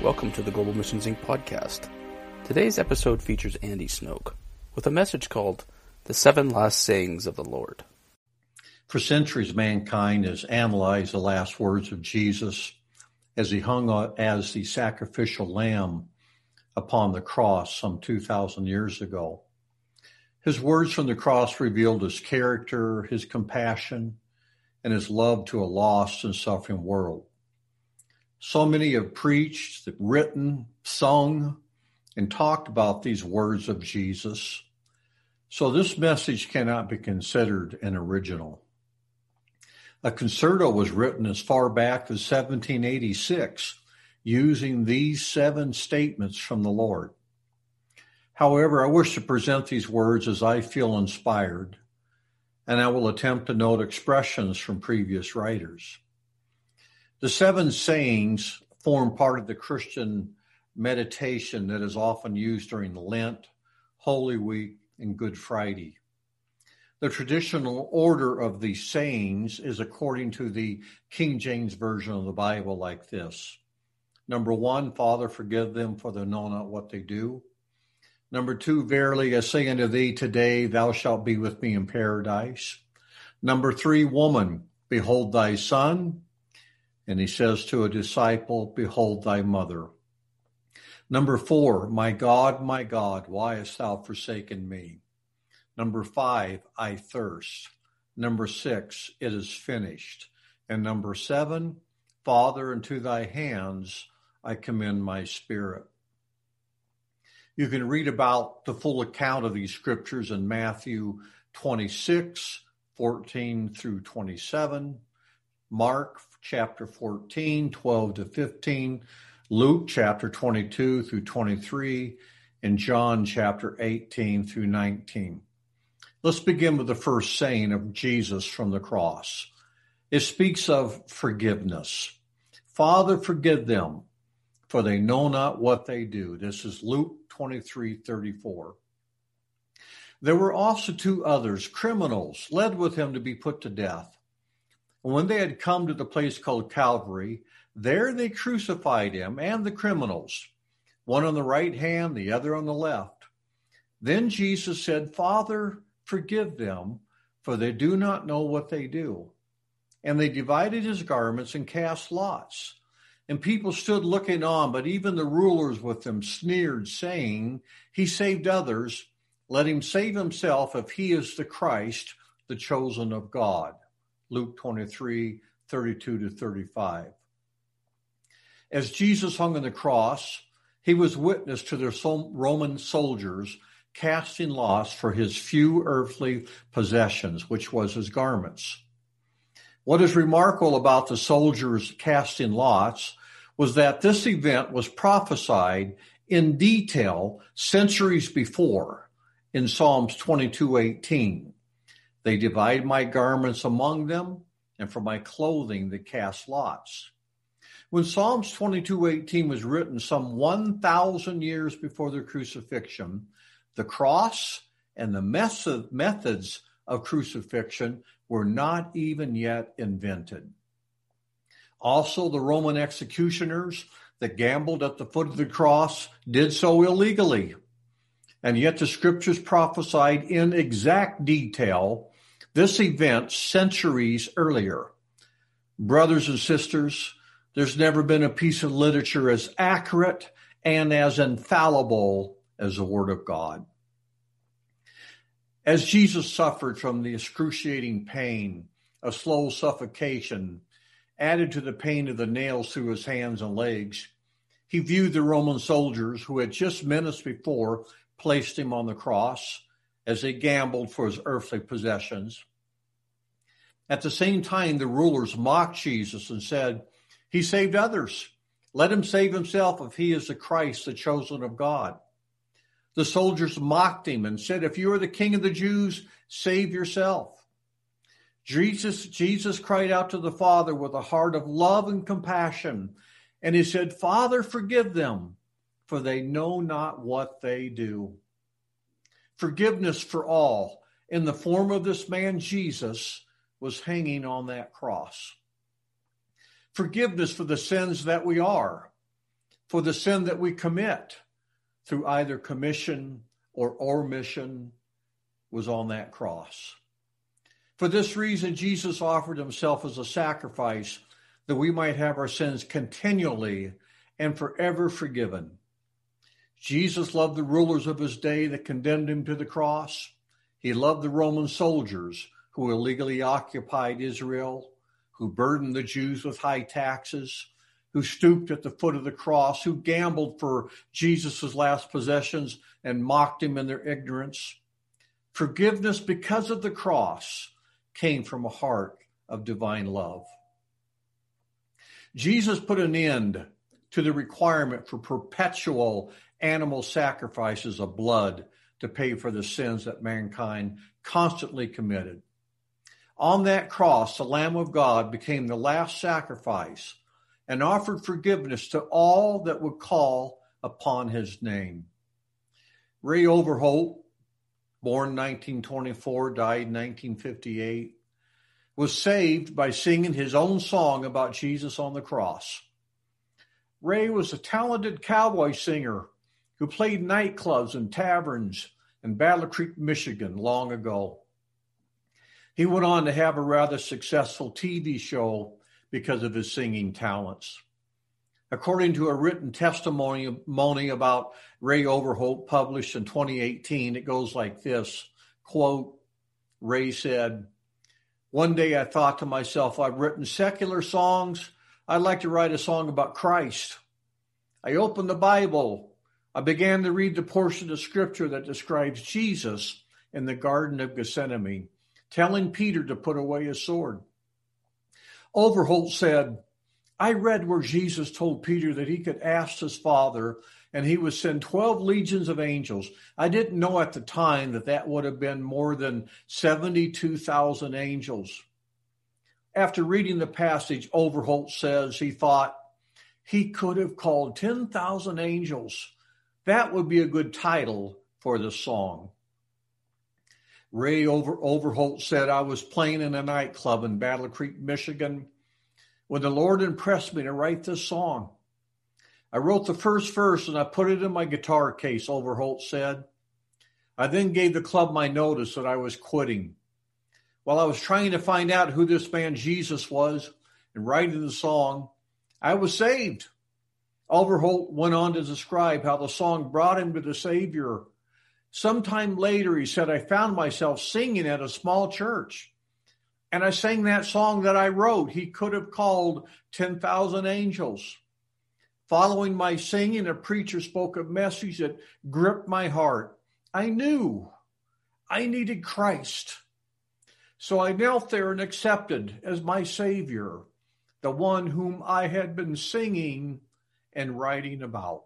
Welcome to the Global Missions Inc. podcast. Today's episode features Andy Snoke with a message called The Seven Last Sayings of the Lord. For centuries, mankind has analyzed the last words of Jesus as he hung as the sacrificial lamb upon the cross some 2,000 years ago. His words from the cross revealed his character, his compassion, and his love to a lost and suffering world. So many have preached, written, sung, and talked about these words of Jesus. So this message cannot be considered an original. A concerto was written as far back as 1786 using these seven statements from the Lord. However, I wish to present these words as I feel inspired, and I will attempt to note expressions from previous writers. The seven sayings form part of the Christian meditation that is often used during Lent, Holy Week, and Good Friday. The traditional order of these sayings is according to the King James Version of the Bible like this. Number one, Father, forgive them, for they know not what they do. Number two, verily I say unto thee today, thou shalt be with me in paradise. Number three, woman, behold thy son. And he says to a disciple, Behold thy mother. Number four, My God, my God, why hast thou forsaken me? Number five, I thirst. Number six, it is finished. And number seven, Father, into thy hands I commend my spirit. You can read about the full account of these scriptures in Matthew 26, 14 through 27, Mark chapter 14, 12 to 15, Luke chapter 22 through 23, and John chapter 18 through 19. Let's begin with the first saying of Jesus from the cross. It speaks of forgiveness. Father, forgive them, for they know not what they do. This is Luke 23 34. There were also two others, criminals, led with him to be put to death. And when they had come to the place called Calvary, there they crucified him and the criminals, one on the right hand, the other on the left. Then Jesus said, Father, forgive them, for they do not know what they do. And they divided his garments and cast lots. And people stood looking on, but even the rulers with them sneered, saying, He saved others. Let him save himself if he is the Christ, the chosen of God. Luke 23, 32 to 35. As Jesus hung on the cross, he was witness to the Roman soldiers casting lots for his few earthly possessions, which was his garments. What is remarkable about the soldiers casting lots was that this event was prophesied in detail centuries before in Psalms 22:18. They divide my garments among them, and for my clothing they cast lots. When Psalms 22:18 was written some 1000 years before the crucifixion, the cross and the method, methods of crucifixion were not even yet invented. Also, the Roman executioners that gambled at the foot of the cross did so illegally. And yet the scriptures prophesied in exact detail this event centuries earlier. Brothers and sisters, there's never been a piece of literature as accurate and as infallible as the Word of God. As Jesus suffered from the excruciating pain, of slow suffocation, added to the pain of the nails through his hands and legs, he viewed the Roman soldiers who had just minutes before placed him on the cross as they gambled for his earthly possessions. At the same time, the rulers mocked Jesus and said, He saved others. Let him save himself if he is the Christ, the chosen of God. The soldiers mocked him and said, If you are the king of the Jews, save yourself. Jesus, Jesus cried out to the Father with a heart of love and compassion, and he said, Father, forgive them, for they know not what they do. Forgiveness for all in the form of this man Jesus was hanging on that cross. Forgiveness for the sins that we are, for the sin that we commit through either commission or omission was on that cross. For this reason, Jesus offered himself as a sacrifice that we might have our sins continually and forever forgiven. Jesus loved the rulers of his day that condemned him to the cross. He loved the Roman soldiers who illegally occupied Israel, who burdened the Jews with high taxes, who stooped at the foot of the cross, who gambled for Jesus' last possessions and mocked him in their ignorance. Forgiveness because of the cross came from a heart of divine love. Jesus put an end to the requirement for perpetual animal sacrifices of blood to pay for the sins that mankind constantly committed. On that cross, the Lamb of God became the last sacrifice and offered forgiveness to all that would call upon his name. Ray Overholt, born 1924, died 1958, was saved by singing his own song about Jesus on the cross. Ray was a talented cowboy singer who played nightclubs and taverns in Battle Creek, Michigan long ago. He went on to have a rather successful TV show because of his singing talents. According to a written testimony about Ray Overholt published in 2018, it goes like this quote, Ray said, One day I thought to myself, I've written secular songs. I'd like to write a song about Christ. I opened the Bible I began to read the portion of scripture that describes Jesus in the Garden of Gethsemane, telling Peter to put away his sword. Overholt said, I read where Jesus told Peter that he could ask his father and he would send 12 legions of angels. I didn't know at the time that that would have been more than 72,000 angels. After reading the passage, Overholt says he thought he could have called 10,000 angels that would be a good title for the song. Ray Over, Overholt said, I was playing in a nightclub in Battle Creek, Michigan, when the Lord impressed me to write this song. I wrote the first verse and I put it in my guitar case, Overholt said. I then gave the club my notice that I was quitting. While I was trying to find out who this man Jesus was and writing the song, I was saved. Overholt went on to describe how the song brought him to the Savior. Sometime later, he said, I found myself singing at a small church. And I sang that song that I wrote. He could have called 10,000 angels. Following my singing, a preacher spoke a message that gripped my heart. I knew I needed Christ. So I knelt there and accepted as my Savior the one whom I had been singing and writing about.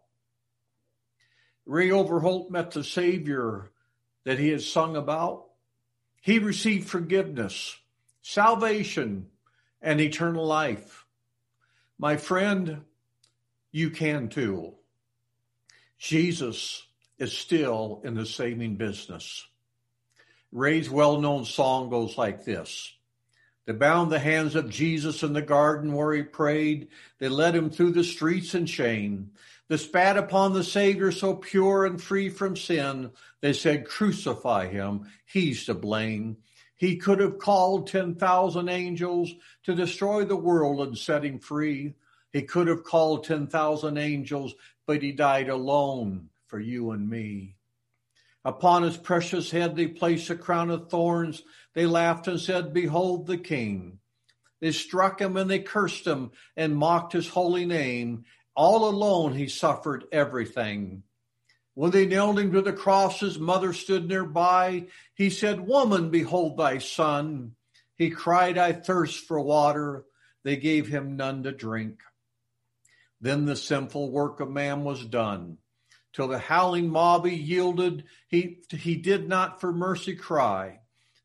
Ray Overholt met the Savior that he had sung about. He received forgiveness, salvation, and eternal life. My friend, you can too. Jesus is still in the saving business. Ray's well known song goes like this they bound the hands of Jesus in the garden where he prayed. They led him through the streets in shame. They spat upon the Savior so pure and free from sin. They said, Crucify him. He's to blame. He could have called 10,000 angels to destroy the world and set him free. He could have called 10,000 angels, but he died alone for you and me. Upon his precious head they placed a crown of thorns. They laughed and said, Behold the king. They struck him and they cursed him and mocked his holy name. All alone he suffered everything. When they nailed him to the cross, his mother stood nearby. He said, Woman, behold thy son. He cried, I thirst for water. They gave him none to drink. Then the sinful work of man was done till the howling mob he yielded, he, he did not for mercy cry.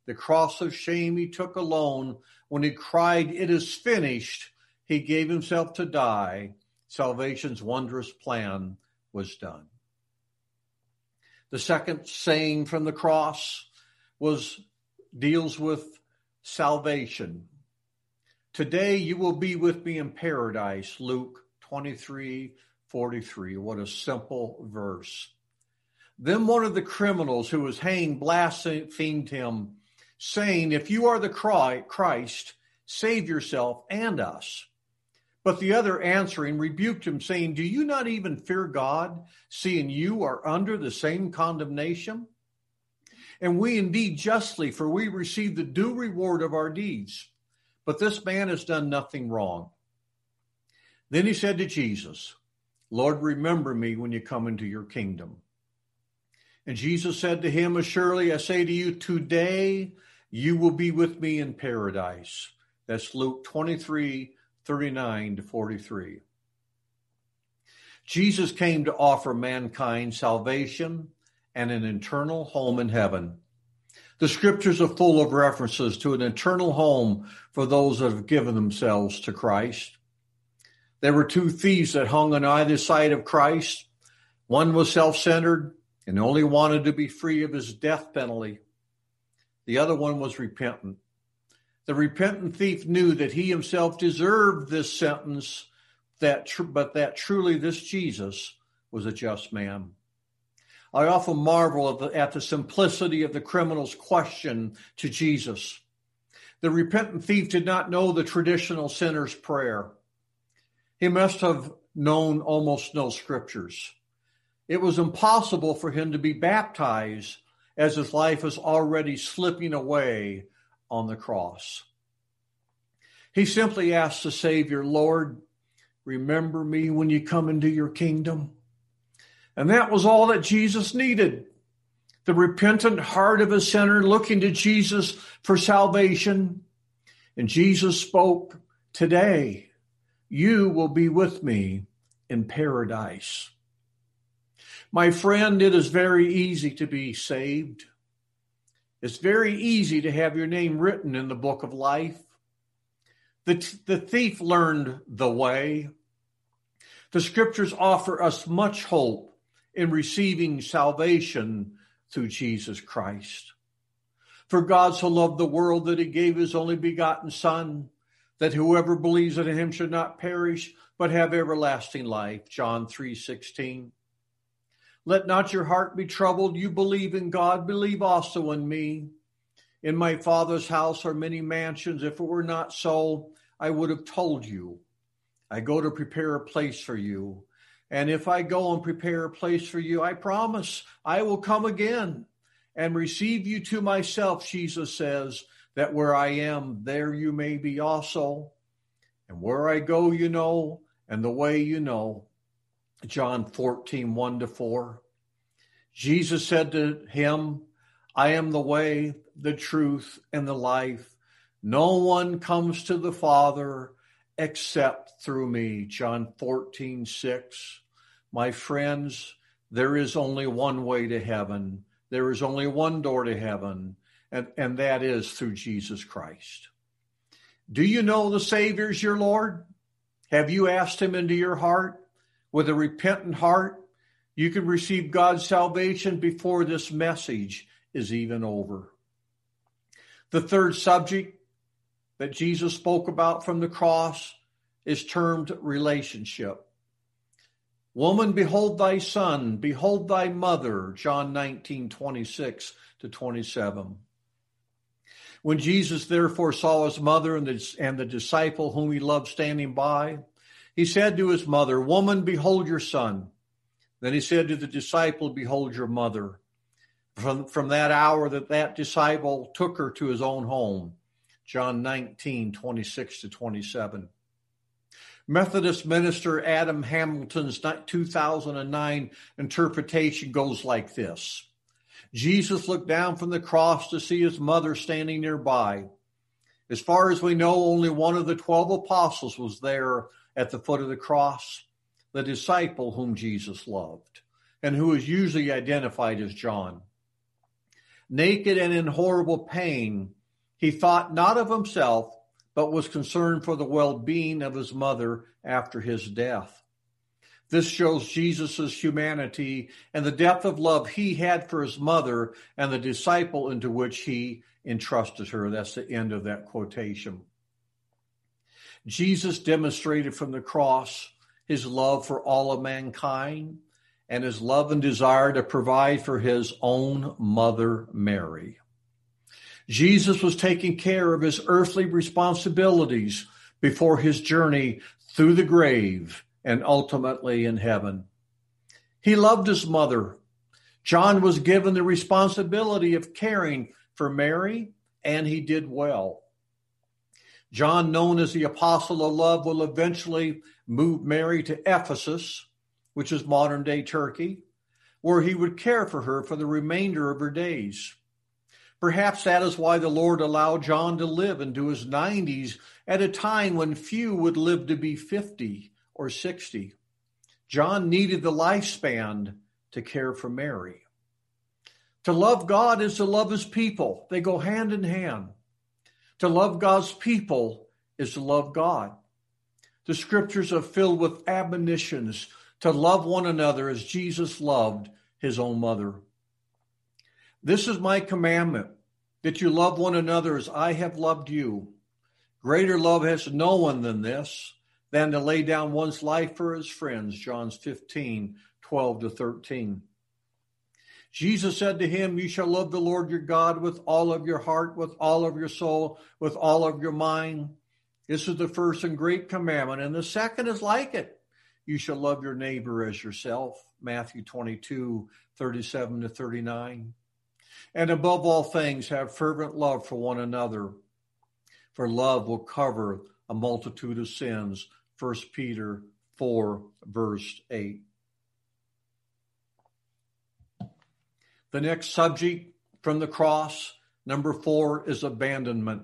The cross of shame he took alone. When he cried, It is finished, he gave himself to die. Salvation's wondrous plan was done. The second saying from the cross was deals with salvation. Today you will be with me in paradise, Luke 23 43. What a simple verse. Then one of the criminals who was hanged blasphemed him, saying, If you are the Christ, save yourself and us. But the other answering rebuked him, saying, Do you not even fear God, seeing you are under the same condemnation? And we indeed justly, for we receive the due reward of our deeds. But this man has done nothing wrong. Then he said to Jesus, Lord, remember me when you come into your kingdom. And Jesus said to him, Surely I say to you, today you will be with me in paradise. That's Luke 23, 39 to 43. Jesus came to offer mankind salvation and an eternal home in heaven. The scriptures are full of references to an eternal home for those that have given themselves to Christ. There were two thieves that hung on either side of Christ. One was self centered and only wanted to be free of his death penalty. The other one was repentant. The repentant thief knew that he himself deserved this sentence, that tr- but that truly this Jesus was a just man. I often marvel at the, at the simplicity of the criminal's question to Jesus. The repentant thief did not know the traditional sinner's prayer. He must have known almost no scriptures. It was impossible for him to be baptized as his life was already slipping away on the cross. He simply asked the Savior, Lord, remember me when you come into your kingdom. And that was all that Jesus needed. The repentant heart of a sinner looking to Jesus for salvation. And Jesus spoke, Today you will be with me in paradise. My friend, it is very easy to be saved. It's very easy to have your name written in the book of life. The, the thief learned the way. The scriptures offer us much hope in receiving salvation through Jesus Christ. For God so loved the world that he gave his only begotten Son, that whoever believes in him should not perish, but have everlasting life. John 3 16. Let not your heart be troubled. You believe in God, believe also in me. In my Father's house are many mansions. If it were not so, I would have told you. I go to prepare a place for you. And if I go and prepare a place for you, I promise I will come again and receive you to myself, Jesus says, that where I am, there you may be also. And where I go, you know, and the way you know. John 14, 1 to 4. Jesus said to him, I am the way, the truth, and the life. No one comes to the Father except through me. John 14, 6. My friends, there is only one way to heaven. There is only one door to heaven, and, and that is through Jesus Christ. Do you know the Savior's your Lord? Have you asked him into your heart? With a repentant heart, you can receive God's salvation before this message is even over. The third subject that Jesus spoke about from the cross is termed relationship. Woman, behold thy son, behold thy mother, John 19, 26 to 27. When Jesus therefore saw his mother and the, and the disciple whom he loved standing by, he said to his mother, Woman, behold your son. Then he said to the disciple, Behold your mother. From, from that hour that that disciple took her to his own home. John 19, 26 to 27. Methodist minister Adam Hamilton's 2009 interpretation goes like this Jesus looked down from the cross to see his mother standing nearby. As far as we know, only one of the 12 apostles was there at the foot of the cross, the disciple whom Jesus loved, and who is usually identified as John. Naked and in horrible pain, he thought not of himself, but was concerned for the well being of his mother after his death. This shows Jesus' humanity and the depth of love he had for his mother and the disciple into which he entrusted her. That's the end of that quotation. Jesus demonstrated from the cross his love for all of mankind and his love and desire to provide for his own mother, Mary. Jesus was taking care of his earthly responsibilities before his journey through the grave and ultimately in heaven. He loved his mother. John was given the responsibility of caring for Mary, and he did well. John, known as the Apostle of Love, will eventually move Mary to Ephesus, which is modern day Turkey, where he would care for her for the remainder of her days. Perhaps that is why the Lord allowed John to live into his 90s at a time when few would live to be 50 or 60. John needed the lifespan to care for Mary. To love God is to love his people, they go hand in hand. To love God's people is to love God. The scriptures are filled with admonitions to love one another as Jesus loved his own mother. This is my commandment that you love one another as I have loved you. Greater love has no one than this than to lay down one's life for his friends. John 15, 12 to 13. Jesus said to him, You shall love the Lord your God with all of your heart, with all of your soul, with all of your mind. This is the first and great commandment. And the second is like it. You shall love your neighbor as yourself. Matthew 22, 37 to 39. And above all things, have fervent love for one another, for love will cover a multitude of sins. 1 Peter 4, verse 8. The next subject from the cross, number four, is abandonment.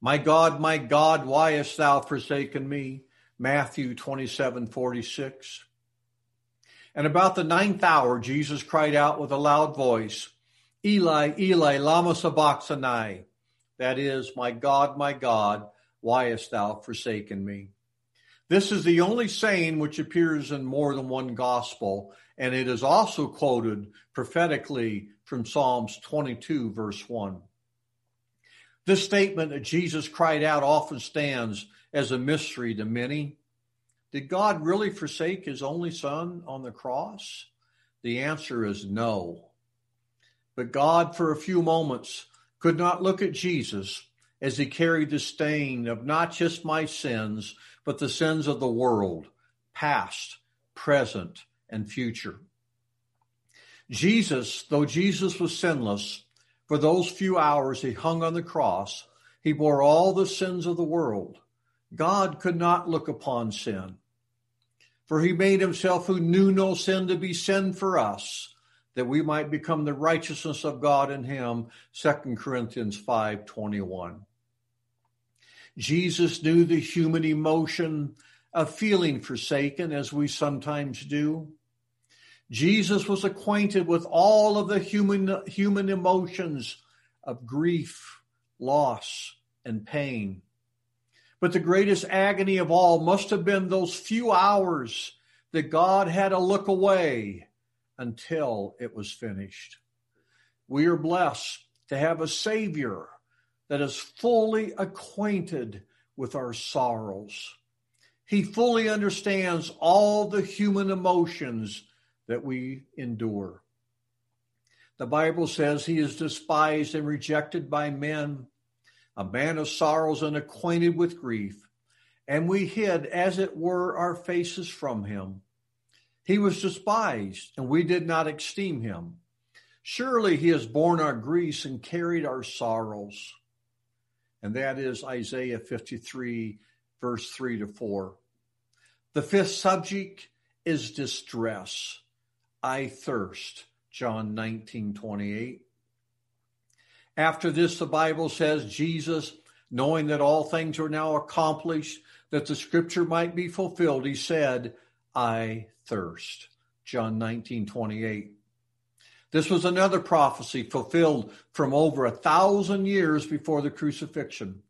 My God, my God, why hast thou forsaken me? Matthew 27, 46. And about the ninth hour, Jesus cried out with a loud voice, Eli, Eli, lama sabachthani. That is, my God, my God, why hast thou forsaken me? This is the only saying which appears in more than one gospel, and it is also quoted prophetically from Psalms 22, verse 1. This statement that Jesus cried out often stands as a mystery to many. Did God really forsake his only son on the cross? The answer is no. But God, for a few moments, could not look at Jesus as he carried the stain of not just my sins, but the sins of the world, past, present, and future. Jesus, though Jesus was sinless, for those few hours he hung on the cross, he bore all the sins of the world. God could not look upon sin. For he made himself who knew no sin to be sin for us, that we might become the righteousness of God in him. 2 Corinthians 5:21. Jesus knew the human emotion of feeling forsaken, as we sometimes do. Jesus was acquainted with all of the human, human emotions of grief, loss, and pain. But the greatest agony of all must have been those few hours that God had to look away until it was finished. We are blessed to have a Savior that is fully acquainted with our sorrows. He fully understands all the human emotions that we endure. The Bible says he is despised and rejected by men, a man of sorrows and acquainted with grief. And we hid, as it were, our faces from him. He was despised, and we did not esteem him. Surely he has borne our griefs and carried our sorrows and that is Isaiah 53, verse 3 to 4. The fifth subject is distress. I thirst, John 19, 28. After this, the Bible says Jesus, knowing that all things are now accomplished, that the scripture might be fulfilled, he said, I thirst. John 19, 28. This was another prophecy fulfilled from over a thousand years before the crucifixion.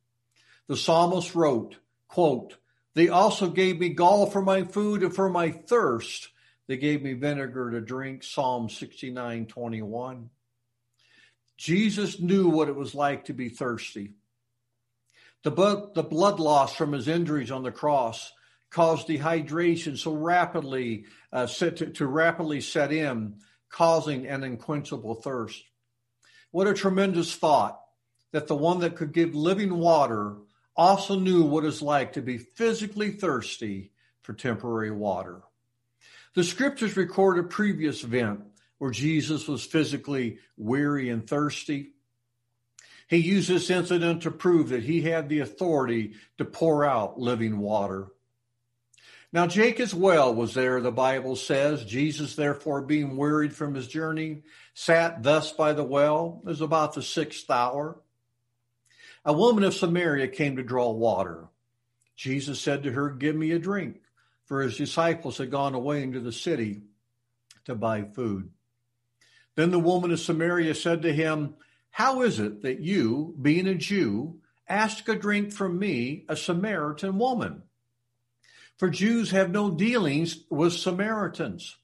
The psalmist wrote, quote, They also gave me gall for my food and for my thirst. They gave me vinegar to drink. Psalm 69 21. Jesus knew what it was like to be thirsty. The blood, the blood loss from his injuries on the cross caused dehydration so rapidly uh, set to, to rapidly set in, causing an unquenchable thirst. What a tremendous thought that the one that could give living water also knew what it's like to be physically thirsty for temporary water. The scriptures record a previous event where Jesus was physically weary and thirsty. He used this incident to prove that he had the authority to pour out living water. Now, Jacob's well was there, the Bible says. Jesus, therefore, being wearied from his journey, sat thus by the well. It was about the sixth hour. A woman of Samaria came to draw water. Jesus said to her, Give me a drink, for his disciples had gone away into the city to buy food. Then the woman of Samaria said to him, How is it that you, being a Jew, ask a drink from me, a Samaritan woman? for Jews have no dealings with Samaritans.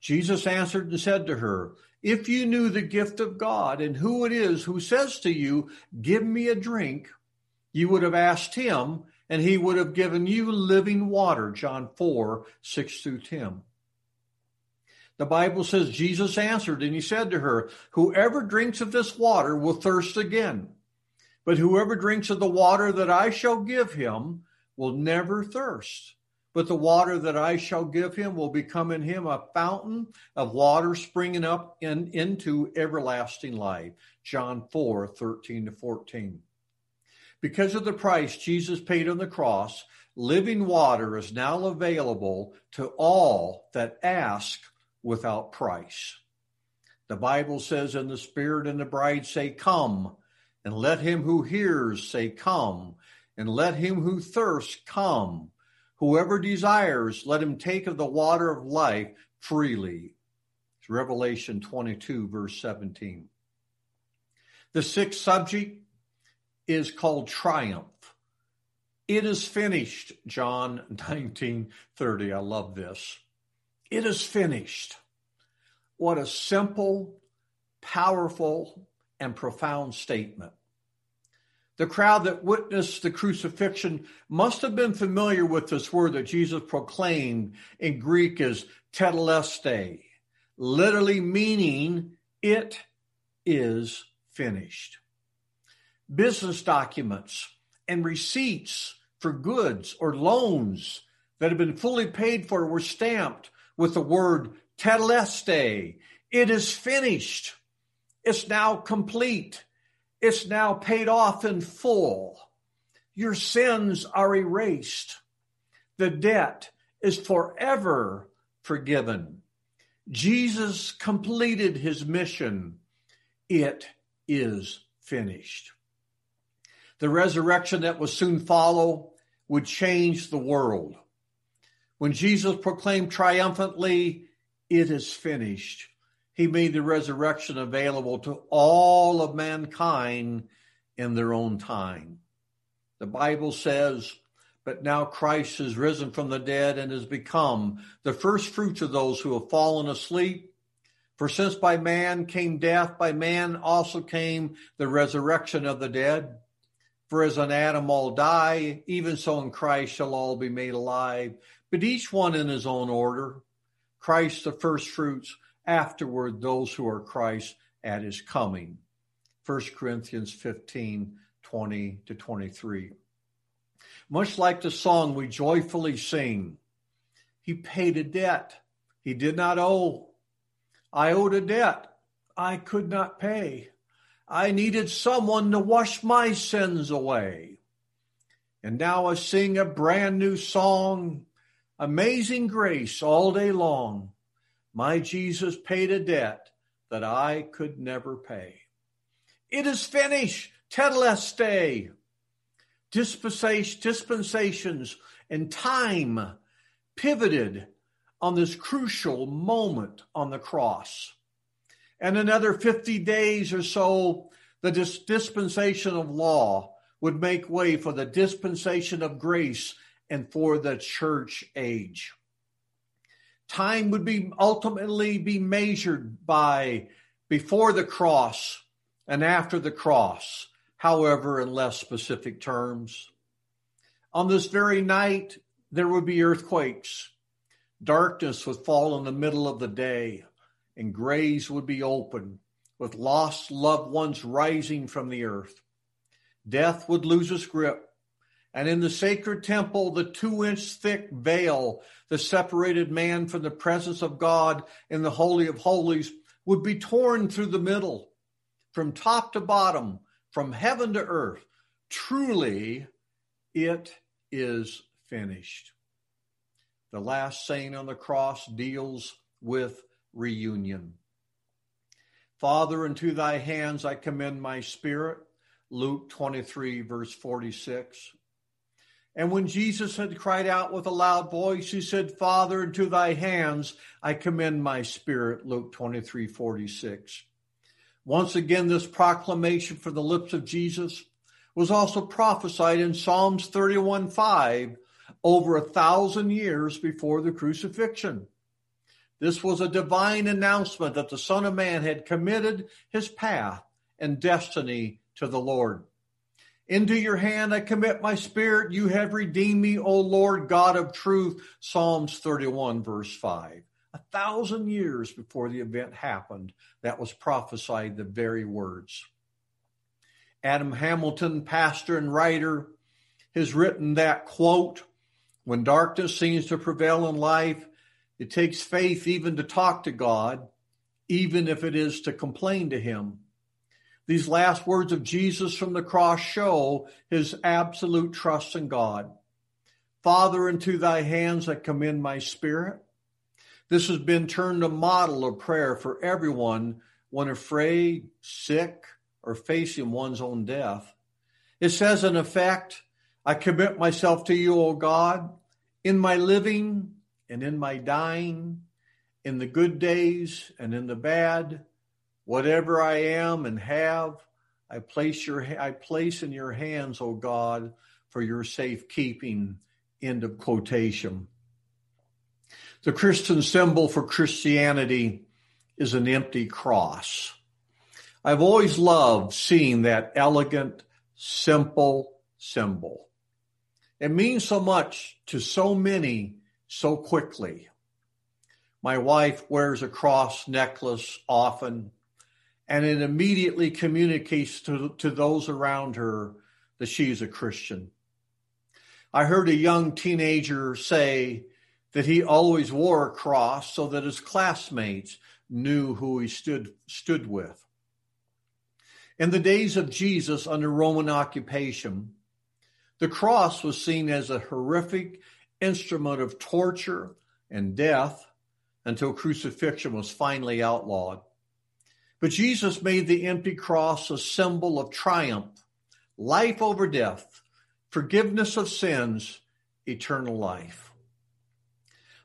Jesus answered and said to her, If you knew the gift of God and who it is who says to you, Give me a drink, you would have asked him, and he would have given you living water. John 4 6 through 10. The Bible says Jesus answered and he said to her, Whoever drinks of this water will thirst again. But whoever drinks of the water that I shall give him will never thirst. But the water that I shall give him will become in him a fountain of water springing up in, into everlasting life. John 4 13 to 14. Because of the price Jesus paid on the cross, living water is now available to all that ask without price. The Bible says, And the Spirit and the bride say, Come, and let him who hears say, Come and let him who thirsts come. Whoever desires, let him take of the water of life freely. It's Revelation 22, verse 17. The sixth subject is called triumph. It is finished, John 19, 30. I love this. It is finished. What a simple, powerful, and profound statement. The crowd that witnessed the crucifixion must have been familiar with this word that Jesus proclaimed in Greek as tetelestai, literally meaning it is finished. Business documents and receipts for goods or loans that had been fully paid for were stamped with the word tetelestai. It is finished. It's now complete. It's now paid off in full. Your sins are erased. The debt is forever forgiven. Jesus completed his mission. It is finished. The resurrection that would soon follow would change the world. When Jesus proclaimed triumphantly, It is finished, he made the resurrection available to all of mankind in their own time. The Bible says, but now Christ has risen from the dead and has become the first fruits of those who have fallen asleep. For since by man came death, by man also came the resurrection of the dead. For as in Adam all die, even so in Christ shall all be made alive, but each one in his own order. Christ the first fruits, afterward those who are Christ at his coming. 1 Corinthians 15, 20 to 23. Much like the song we joyfully sing, he paid a debt he did not owe. I owed a debt I could not pay. I needed someone to wash my sins away. And now I sing a brand new song, Amazing Grace, all day long. My Jesus paid a debt that I could never pay. It is finished. Tetelestai. Dispensations and time pivoted on this crucial moment on the cross. And another 50 days or so, the dispensation of law would make way for the dispensation of grace and for the church age. Time would be ultimately be measured by before the cross and after the cross, however, in less specific terms. On this very night, there would be earthquakes. Darkness would fall in the middle of the day, and graves would be open, with lost loved ones rising from the earth. Death would lose its grip, and in the sacred temple, the two inch thick veil that separated man from the presence of God in the Holy of Holies would be torn through the middle, from top to bottom, from heaven to earth. Truly, it is finished. The last saying on the cross deals with reunion. Father, into thy hands I commend my spirit. Luke 23, verse 46. And when Jesus had cried out with a loud voice, he said, Father, into thy hands I commend my spirit. Luke 23, 46. Once again, this proclamation from the lips of Jesus was also prophesied in Psalms 31, 5, over a thousand years before the crucifixion. This was a divine announcement that the Son of Man had committed his path and destiny to the Lord. Into your hand I commit my spirit. You have redeemed me, O Lord God of truth. Psalms 31, verse 5. A thousand years before the event happened, that was prophesied the very words. Adam Hamilton, pastor and writer, has written that quote, when darkness seems to prevail in life, it takes faith even to talk to God, even if it is to complain to him. These last words of Jesus from the cross show his absolute trust in God. Father, into thy hands I commend my spirit. This has been turned a model of prayer for everyone when afraid, sick, or facing one's own death. It says, in effect, I commit myself to you, O God, in my living and in my dying, in the good days and in the bad, Whatever I am and have, I place your I place in your hands, O God, for your safekeeping. End of quotation. The Christian symbol for Christianity is an empty cross. I've always loved seeing that elegant, simple symbol. It means so much to so many so quickly. My wife wears a cross necklace often and it immediately communicates to, to those around her that she's a Christian. I heard a young teenager say that he always wore a cross so that his classmates knew who he stood, stood with. In the days of Jesus under Roman occupation, the cross was seen as a horrific instrument of torture and death until crucifixion was finally outlawed. But Jesus made the empty cross a symbol of triumph, life over death, forgiveness of sins, eternal life.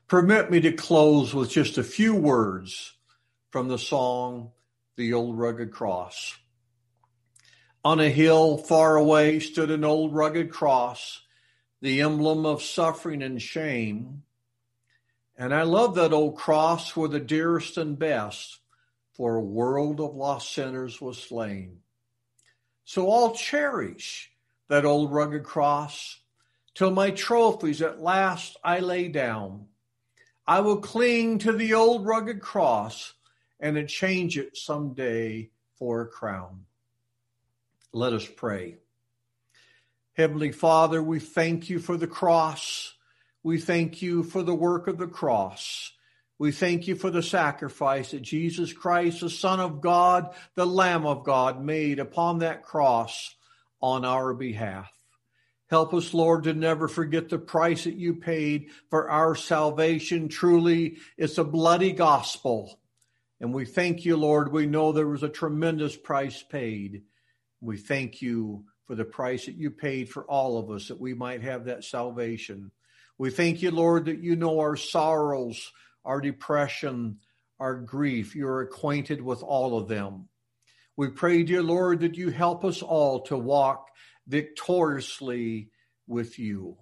Permit me to close with just a few words from the song, The Old Rugged Cross. On a hill far away stood an old rugged cross, the emblem of suffering and shame. And I love that old cross for the dearest and best for a world of lost sinners was slain. So I'll cherish that old rugged cross till my trophies at last I lay down. I will cling to the old rugged cross and exchange it someday for a crown. Let us pray. Heavenly Father, we thank you for the cross. We thank you for the work of the cross. We thank you for the sacrifice that Jesus Christ, the Son of God, the Lamb of God, made upon that cross on our behalf. Help us, Lord, to never forget the price that you paid for our salvation. Truly, it's a bloody gospel. And we thank you, Lord. We know there was a tremendous price paid. We thank you for the price that you paid for all of us that we might have that salvation. We thank you, Lord, that you know our sorrows, our depression, our grief. You're acquainted with all of them. We pray, dear Lord, that you help us all to walk victoriously with you.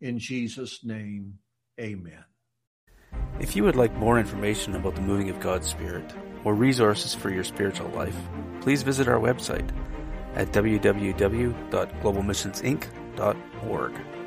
In Jesus' name, amen. If you would like more information about the moving of God's Spirit or resources for your spiritual life, please visit our website at www.globalmissionsinc.org.